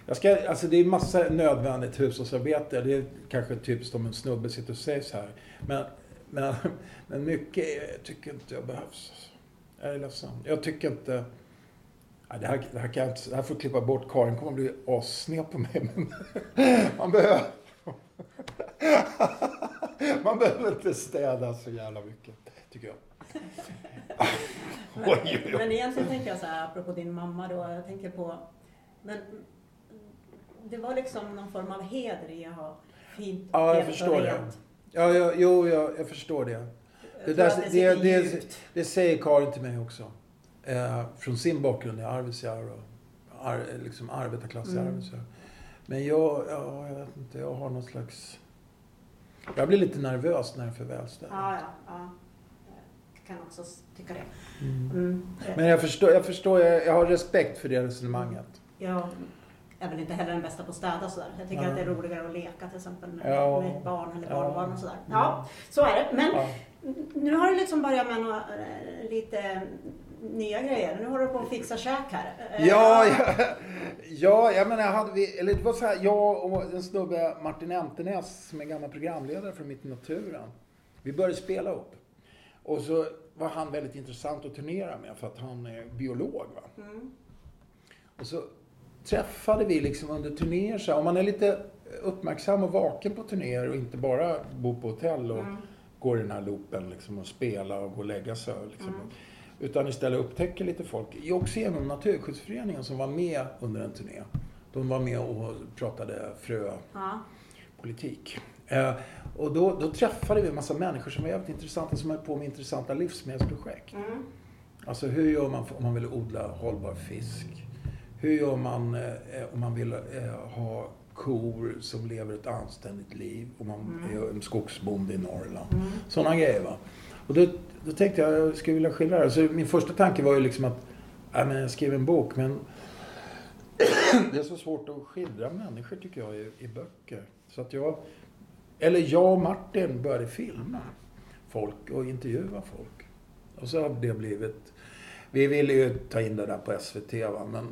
Jag ska, alltså det är massa nödvändigt hushållsarbete. Det är kanske typiskt om en snubbe sitter och säger så här. Men, men, men mycket tycker inte jag behövs. Jag är ledsen. Jag tycker inte... Det, här, det, här kan jag inte, det här får klippa bort. Karin kommer bli assned på mig. Men man behöver... Man behöver inte städa så jävla mycket, tycker jag. Men, men egentligen tänker jag så här, apropå din mamma då, jag tänker på, men det var liksom någon form av heder i att ha fint Ja, jag och förstår det. Ja, ja, jo, ja, jag förstår det. Det, där, det, det, det säger Karin till mig också. Eh, från sin bakgrund i Arvidsjaur och ar, liksom arbetarklass i Mm. Arvidsjaur. Men jag, ja, jag vet inte, jag har någon slags... Jag blir lite nervös när det är för välställt. Ja, ja, ja. Jag kan också tycka det. Mm. Mm. Men jag förstår, jag, förstår jag, jag har respekt för det resonemanget. Jag är väl inte heller den bästa på att städa sådär. Jag tycker Nej. att det är roligare att leka till exempel med, Ja. med ett barn eller Ja. barnbarn och sådär. Ja, så är det. Men Ja. nu har det liksom börjat med några, eh, lite nya grejer. Nu håller du på att fixa käk här. Eh, Ja, ja, ja, jag menar, hade vi, eller det var så här, jag och en snubbe, Martin Entenäs, som är gammal programledare för Mitt i naturen. Vi började spela upp. Och så var han väldigt intressant att turnera med för att han är biolog. Va? Mm. Och så träffade vi liksom under turnéer så här, om man är lite uppmärksam och vaken på turnéer och inte bara bor på hotell och Mm. går i den här loopen liksom och spela och gå och lägga sig. Liksom. Mm. Utan istället upptäcker lite folk. Också genom Naturskyddsföreningen som var med under en turné. De var med och pratade frö Ja. politik. Eh, och då, då träffade vi en massa människor som var jävligt intressanta, som höll på med intressanta livsmedelsprojekt. Mm. Alltså hur gör man om man vill odla hållbar fisk? Hur gör man eh, om man vill eh, ha kor som lever ett anständigt liv? Om man Mm. är en skogsbonde i Norrland. Mm. Sådana grejer va. Och då, då tänkte jag, jag skulle vilja skildra det. Så min första tanke var ju liksom att, nej men jag skriver en bok men det är så svårt att skildra människor tycker jag i, i böcker. Så att jag, eller jag och Martin började filma folk och intervjua folk. Och så har det blivit, vi ville ju ta in det där på SVT va, men eh,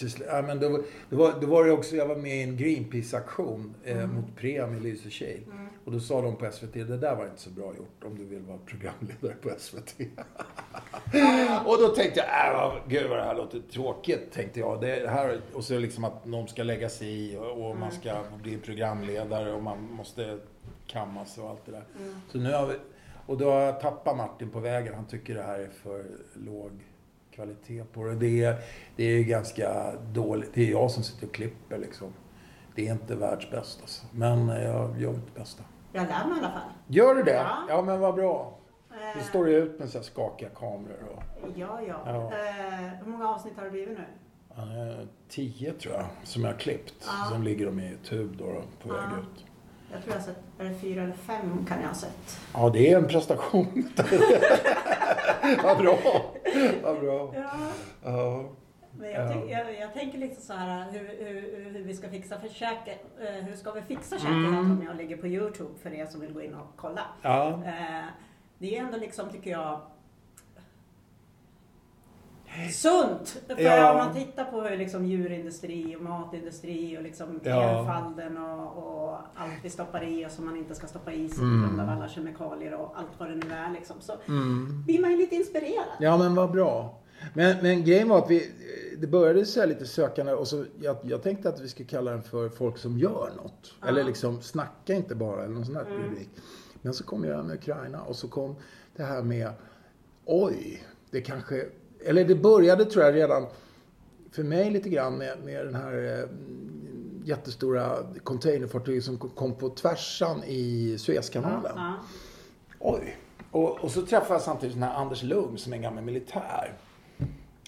till sl- ja, men då, då, var, då var det också, jag var med i en Greenpeace-aktion eh, Mm. mot Pream i Lysekil. Mm. Och då sa de på SVT, det där var inte så bra gjort om du vill vara programledare på SVT. och då tänkte jag, äh, gud vad det här låter tråkigt, tänkte jag. Det här, och så liksom att någon ska lägga sig i och, och man Mm. ska bli programledare och man måste kammas och allt det där. Mm. Så nu har vi, och då har jag tappat Martin på vägen. Han tycker det här är för låg kvalitet på det. Det är, det är ju ganska dåligt. Det är jag som sitter och klipper liksom. Det är inte världsbäst alltså. Men jag gör mitt bästa. Jag lär mig i alla fall. Gör du det? Ja. Ja, men vad bra. Eh, Det står ju ut med så här skakiga kameror och... Ja, ja. Ja. Eh, hur många avsnitt har det blivit nu? eh, tio tror jag, som jag har klippt. Ja. Sen ligger de i tub då, på väg Ja. ut. Jag tror jag har sett, är det fyra eller fem kan jag ha sett. Ja, det är en prestation. vad bra. Vad bra. Ja. Ja. Men jag, Ja. tänk, jag, jag tänker lite så här hur, hur, hur vi ska fixa för käket. Eh, hur ska vi fixa käket Mm. som jag lägger på Youtube för er som vill gå in och kolla. Ja. Eh, det är ändå liksom, tycker jag, sunt. För Ja. om man tittar på hur liksom djurindustri och matindustri och liksom Ja. enfalden och, och allt vi stoppar i oss som man inte ska stoppa i sig på Mm. grund av alla kemikalier och allt vad det nu är liksom. Så Mm. blir man ju lite inspirerad. Ja, men vad bra. Men, men grejen var att vi, det började så lite sökande och så, jag, jag tänkte att vi skulle kalla den för folk som gör något. Ja. Eller liksom snacka inte bara, eller någon sån här Mm. rubrik. Men så kom jag med Ukraina och så kom det här med, oj, det kanske, eller det började tror jag redan för mig lite grann med, med den här eh, jättestora containerfartyget som kom på tvärsan i Suezkanalen. Ja, Oj. Och, och så träffade jag samtidigt den här Anders Lugn som är en gammal militär.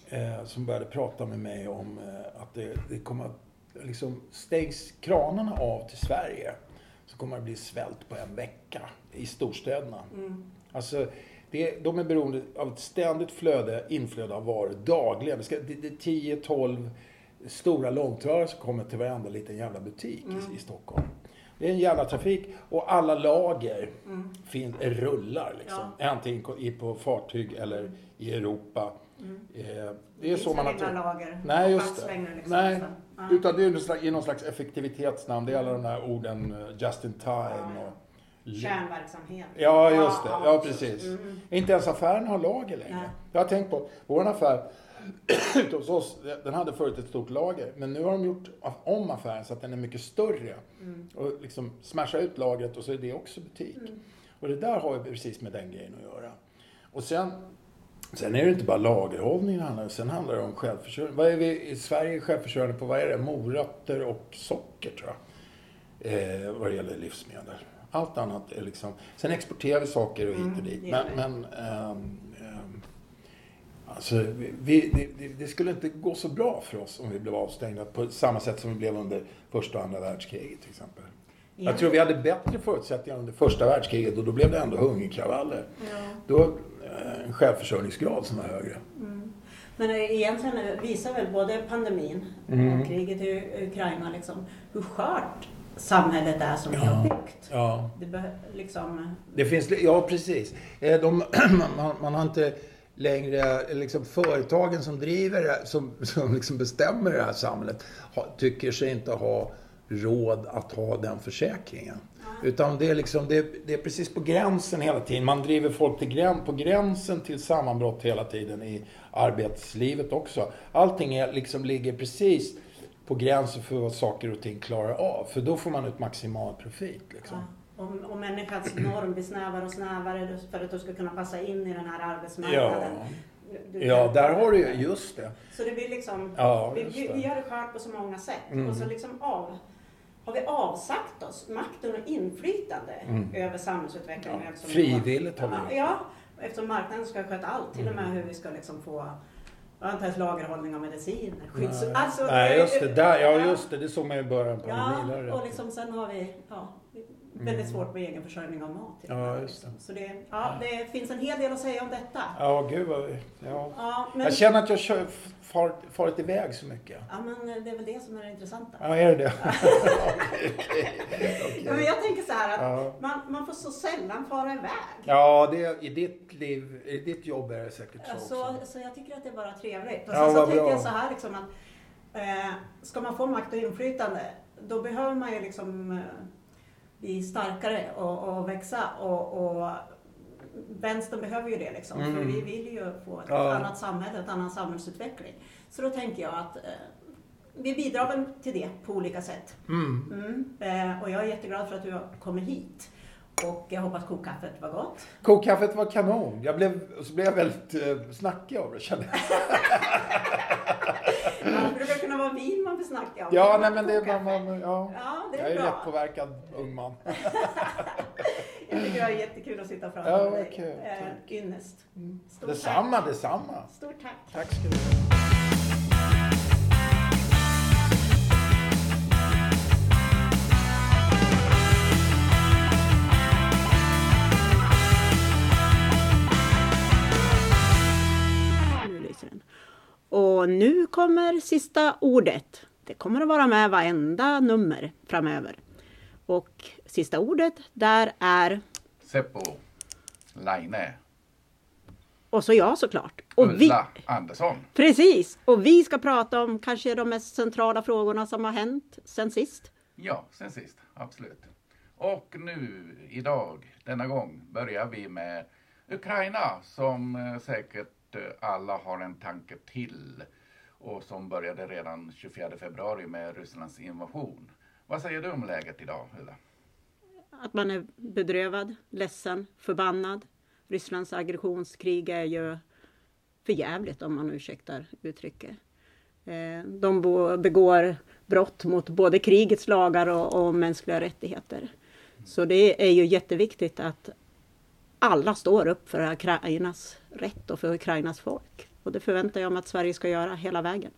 Eh, som började prata med mig om eh, att det, det kommer att, liksom, stängs kranarna av till Sverige så kommer det bli svält på en vecka i storstäderna. Mm. Alltså, det, de är beroende av ett ständigt flöde, inflöde av varor dagligen. Det, ska, det, det är 10-12 stora långtradare som kommer till varenda liten jävla butik Mm. i, i Stockholm. Det är en jävla trafik och alla lager Mm. fin, rullar liksom. Antingen i- på fartyg eller i Europa. Mm. Eh, det är så man har tänkt. lager. Nej, just det. liksom, Nej. Ja. Utan det är i någon slags effektivitetsnamn. Det är alla de här orden eh, just in time Ja, och... Kärnverksamhet. Ja, just det. Ja, precis. Mm. Inte ens affären har lager längre. Nej. Jag har tänkt på, vår affär ute hos oss, den hade förut ett stort lager. Men nu har de gjort om affären så att den är mycket större. Mm. Och liksom smasha ut lagret och så är det också butik. Mm. Och det där har ju precis med den grejen att göra. Och sen, sen är det inte bara lagerhållning det handlar om. Sen handlar det om självförsörjning. Vad är vi i Sverige självförsörjande på? Vad är det? Morötter och socker tror jag. Eh, vad det gäller livsmedel. Allt annat är liksom... Sen exporterar vi saker och hit och Mm, dit. det Men, men ehm, ehm, alltså, vi, det, det, skulle inte gå så bra för oss om vi blev avstängda på samma sätt som vi blev under första och andra världskriget till exempel. Jag tror vi hade bättre förutsättningar under första världskriget och då blev det ändå hungerkravaller. Ja. Då eh, en självförsörjningsgrad som var högre. Mm. Men egentligen visar väl både pandemin Mm. och kriget i Ukraina liksom, hur skört samhället är som vi har byggt. Ja. Det be- liksom, Det finns, ja precis. Eh, De, man, man har inte längre, liksom företagen som driver det, här- som, som liksom bestämmer det här samhället, ha, tycker sig inte ha råd att ha den försäkringen. Utan det är, liksom, det, det är precis på gränsen hela tiden. Man driver folk till grän, på gränsen till sammanbrott hela tiden i arbetslivet också. Allting är, liksom, ligger precis på gränsen för vad saker och ting klarar av. För då får man ut maximal profit. Liksom. ja, om, om människans norm blir snävare och snävare för att du ska kunna passa in i den här arbetsmarknaden. Ja. Du Ja, där har du ju, just det. Så det blir liksom, Ja, vi, vi, det. vi gör det skört på så många sätt. Mm. Och så liksom av, har vi avsagt oss makten och inflytande över samhällsutvecklingen. Mm. Ja, frivilligt har vi. Ja, eftersom marknaden ska sköta allt. Till och med hur vi ska liksom få jag har inte ens lagerhållning av mediciner. Skydds... Nej. Alltså, Nej, just det. Där, ja, just det. Det såg man i början på Ja, pandemin. och liksom sen har vi ja, väldigt svårt med egen försörjning av mat. Mm. Ja, just det. Så det, ja, det finns en hel del att säga om detta. Ja, gud vad. Ja. Ja, men, Jag känner att jag kör, far, farit iväg så mycket. ja, men det är väl det som är det intressanta. Ja, är det det? Ja, men jag tänker så här att Ja. man, man får så sällan fara iväg. Ja, det, i ditt liv, i ditt jobb är det säkert så Så, också. så jag tycker att det är bara trevligt. Och Ja, sen så vad tänker jag så här liksom att eh, ska man få makt och inflytande då behöver man ju liksom eh, bli starkare och, och växa och, och vänstern behöver ju det liksom. För Mm. vi vill ju få ett Ja. annat samhälle, ett annan samhällsutveckling. Så då tänker jag att eh, vi bidrar väl till det på olika sätt. Mm. Mm. Eh, och jag är jätteglad för att du har kommit hit. Och jag hoppas kokkaffet var gott. Kokkaffet var kanon. Jag blev, så blev jag väldigt eh, snackig av det kände jag. Blir snackig av. Ja, nej men det Kokkaffe. man, man, ja. Ja, det Jag är är bra. lättpåverkad ung man. Jag tycker det är jättekul att sitta framför Ja, dig. kul. Eh. Ynnest. Stort Detsamma, tack. detsamma. Stort tack. Tack ska du ha. Nu lyser den. Och nu kommer sista ordet. Det kommer att vara med varenda nummer framöver. Och sista ordet där är, Seppo Laine. och så jag såklart. Och vi, Ulla Andersson. precis! Och vi ska prata om kanske de mest centrala frågorna som har hänt sen sist. Ja, sen sist. Absolut. Och nu, idag, denna gång, börjar vi med Ukraina som eh, säkert eh, alla har en tanke till och som började redan 24 februari med Rysslands invasion. Vad säger du om läget idag, Ulla? Att man är bedrövad, ledsen, förbannad. Rysslands aggressionskrig är ju förjävligt om man ursäktar uttrycket. Eh, de begår brott mot både krigets lagar och, och mänskliga rättigheter. Så det är ju jätteviktigt att alla står upp för Ukrainas rätt och för Ukrainas folk. Och det förväntar jag mig att Sverige ska göra hela vägen.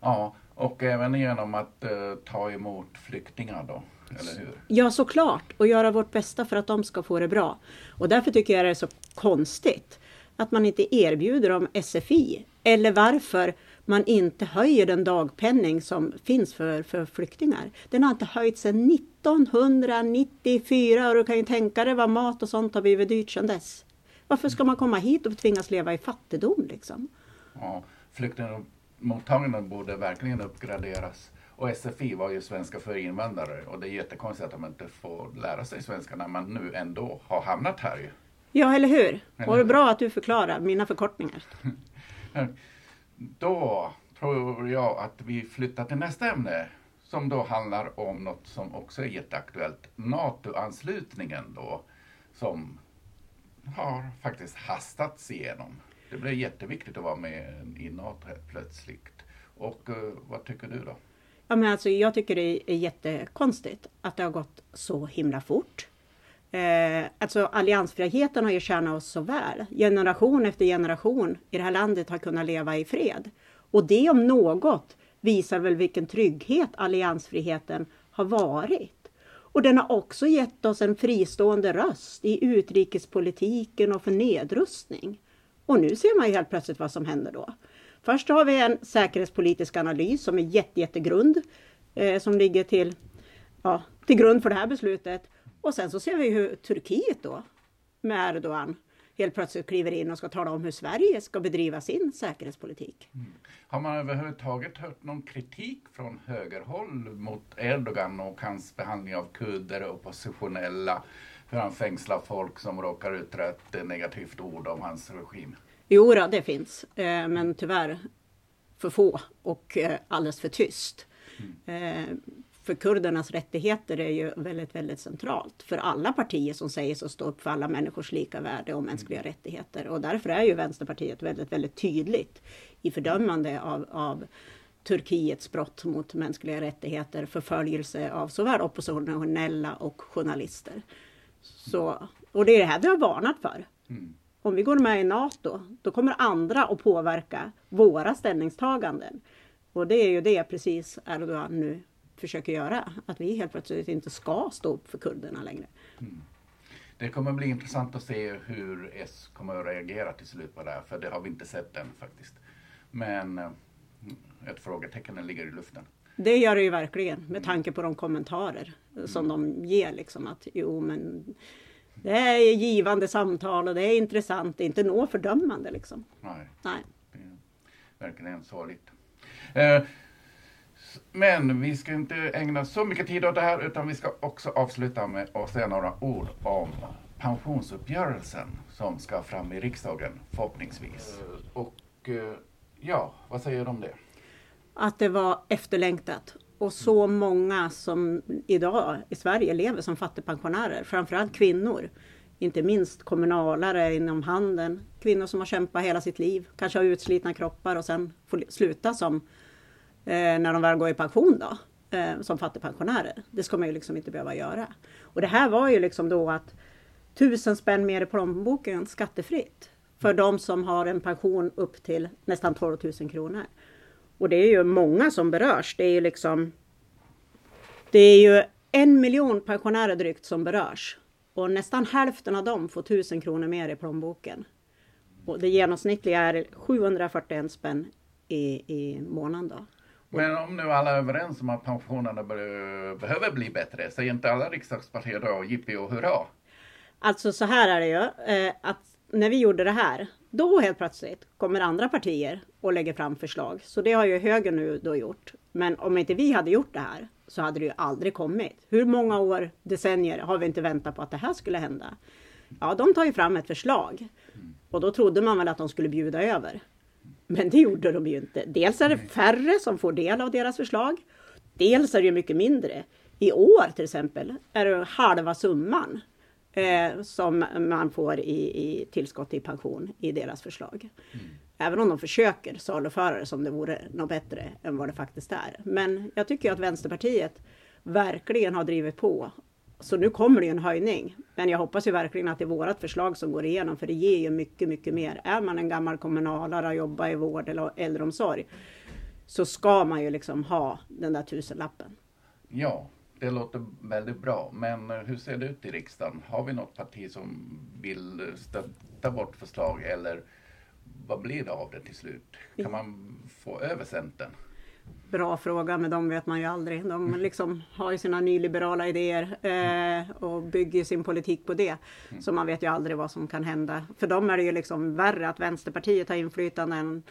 Ja, och även genom att eh, ta emot flyktingar då, eller hur? Ja, såklart. Och göra vårt bästa för att de ska få det bra. Och därför tycker jag det är så konstigt att man inte erbjuder dem SFI. Eller varför man inte höjer den dagpenning som finns för, för flyktingar. Den har inte höjts sedan 1994 och du kan ju tänka dig vad mat och sånt har blivit dyrt sedan dess. Varför ska man komma hit och tvingas leva i fattigdom liksom? Ja, flyktingmottagandet borde verkligen uppgraderas. Och SFI var ju svenska för invandrare och det är jättekonstigt att de inte får lära sig svenska när man nu ändå har hamnat här ju. Ja, eller hur? Och det är bra att du förklarar mina förkortningar. Då tror jag att vi flyttar till nästa ämne som då handlar om något som också är jätteaktuellt. NATO-anslutningen då som har faktiskt hastats igenom. Det blev jätteviktigt att vara med i NATO helt plötsligt. Och eh, vad tycker du då? Ja, men alltså, jag tycker det är jättekonstigt att det har gått så himla fort. Eh, alltså alliansfriheten har ju tjänat oss så väl. Generation efter generation i det här landet har kunnat leva i fred. Och det om något visar väl vilken trygghet alliansfriheten har varit. Och den har också gett oss en fristående röst i utrikespolitiken och för nedrustning. Och nu ser man ju helt plötsligt vad som händer då. Först har vi en säkerhetspolitisk analys som är jätte, jättegrund, eh, som ligger till, ja, till grund för det här beslutet. Och sen så ser vi hur Turkiet då, med Erdogan, helt plötsligt kliver in och ska tala om hur Sverige ska bedriva sin säkerhetspolitik. Har man överhuvudtaget hört någon kritik från högerhåll mot Erdogan och hans behandling av kurder och oppositionella? Hur han fängslar folk som råkar yttra ett negativt ord om hans regim? Jo, då, det finns, eh, men tyvärr för få och eh, alldeles för tyst. Eh, för kurdernas rättigheter är ju väldigt, väldigt centralt för alla partier som säger sig stå upp för alla människors lika värde och mänskliga rättigheter. Och därför är ju Vänsterpartiet väldigt, väldigt tydligt i fördömande av, av Turkiets brott mot mänskliga rättigheter, förföljelse av såväl oppositionella och journalister. Så, och det är det här vi har varnat för. Mm. Om vi går med i NATO, då kommer andra att påverka våra ställningstaganden. Och det är ju det precis Erdogan nu försöker göra. Att vi helt plötsligt inte ska stå upp för kurderna längre. Det kommer bli intressant att se hur S kommer att reagera till slut på det här, för det har vi inte sett än faktiskt. Men eh, ett frågetecken ligger i luften. Det gör det ju verkligen med tanke på de kommentarer som de ger. Liksom att jo men det är givande samtal och det är intressant, det är inte något fördömande liksom. Nej, Nej. verkligen sorgligt. Eh, Men vi ska inte ägna så mycket tid åt det här utan vi ska också avsluta med att säga några ord om pensionsuppgörelsen som ska fram i riksdagen förhoppningsvis. Och eh, ja, vad säger du om det? Att det var efterlängtat och så många som idag i Sverige lever som fattigpensionärer, framförallt kvinnor. Inte minst kommunalare inom handeln, kvinnor som har kämpat hela sitt liv, kanske har utslitna kroppar och sen får sluta som eh, Eh, när de väl går i pension då, eh, som fattigpensionärer. Det ska man ju liksom inte behöva göra. Och det här var ju liksom då att tusen spänn mer i plånboken skattefritt för de som har en pension upp till nästan 12 000 kronor. Och det är ju många som berörs. Det är ju liksom Det är ju en miljon pensionärer drygt som berörs. Och nästan hälften av dem får 1000 kronor mer i plånboken. Och det genomsnittliga är 741 spänn i, i månaden då. Men om nu alla är överens om att pensionerna be- behöver bli bättre, säger inte alla riksdagspartier då jippi och hurra? Alltså så här är det ju, eh, att när vi gjorde det här, då helt plötsligt kommer andra partier och lägger fram förslag. Så det har ju högern nu då gjort. Men om inte vi hade gjort det här så hade det ju aldrig kommit. Hur många år, decennier har vi inte väntat på att det här skulle hända? Ja, de tar ju fram ett förslag. Och då trodde man väl att de skulle bjuda över. Men det gjorde de ju inte. Dels är det färre som får del av deras förslag. Dels är det ju mycket mindre. I år till exempel är det halva summan eh, som man får i, i tillskott i pension i deras förslag. Även om de försöker saluföra det som det vore något bättre än vad det faktiskt är. Men jag tycker att Vänsterpartiet verkligen har drivit på. Så nu kommer det ju en höjning. Men jag hoppas ju verkligen att det är vårt förslag som går igenom, för det ger ju mycket, mycket mer. Är man en gammal kommunalare och jobbar i vård eller äldreomsorg, så ska man ju liksom ha den där tusenlappen. Ja, det låter väldigt bra. Men eh, hur ser det ut i riksdagen? Har vi något parti som vill stötta vårt förslag eller vad blir det av det till slut? Kan man få över Centern? Bra fråga, men de vet man ju aldrig. De liksom har ju sina nyliberala idéer eh, och bygger sin politik på det. Så man vet ju aldrig vad som kan hända. För dem är det ju liksom värre att Vänsterpartiet har inflytande än,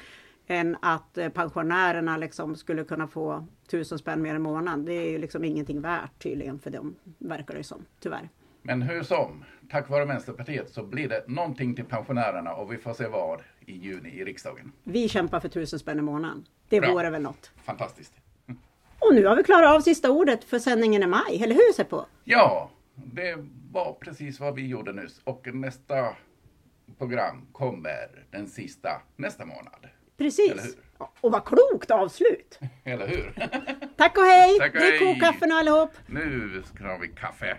än att eh, pensionärerna liksom skulle kunna få tusen spänn mer i månaden. Det är ju liksom ingenting värt tydligen för dem, verkar det som, tyvärr. Men hur som, tack vare Vänsterpartiet så blir det någonting till pensionärerna och vi får se vad i juni i riksdagen. Vi kämpar för tusen spänn i månaden. Det Bra. vore väl något. Fantastiskt. Och nu har vi klarat av sista ordet för sändningen i maj, eller hur Seppo? Ja, det var precis vad vi gjorde nyss och nästa program kommer den sista nästa månad. Precis. Och vad klokt avslut! Eller hur? Tack och hej! Tack och Drick hej. kokkaffe nu allihop! nu ska vi kaffe.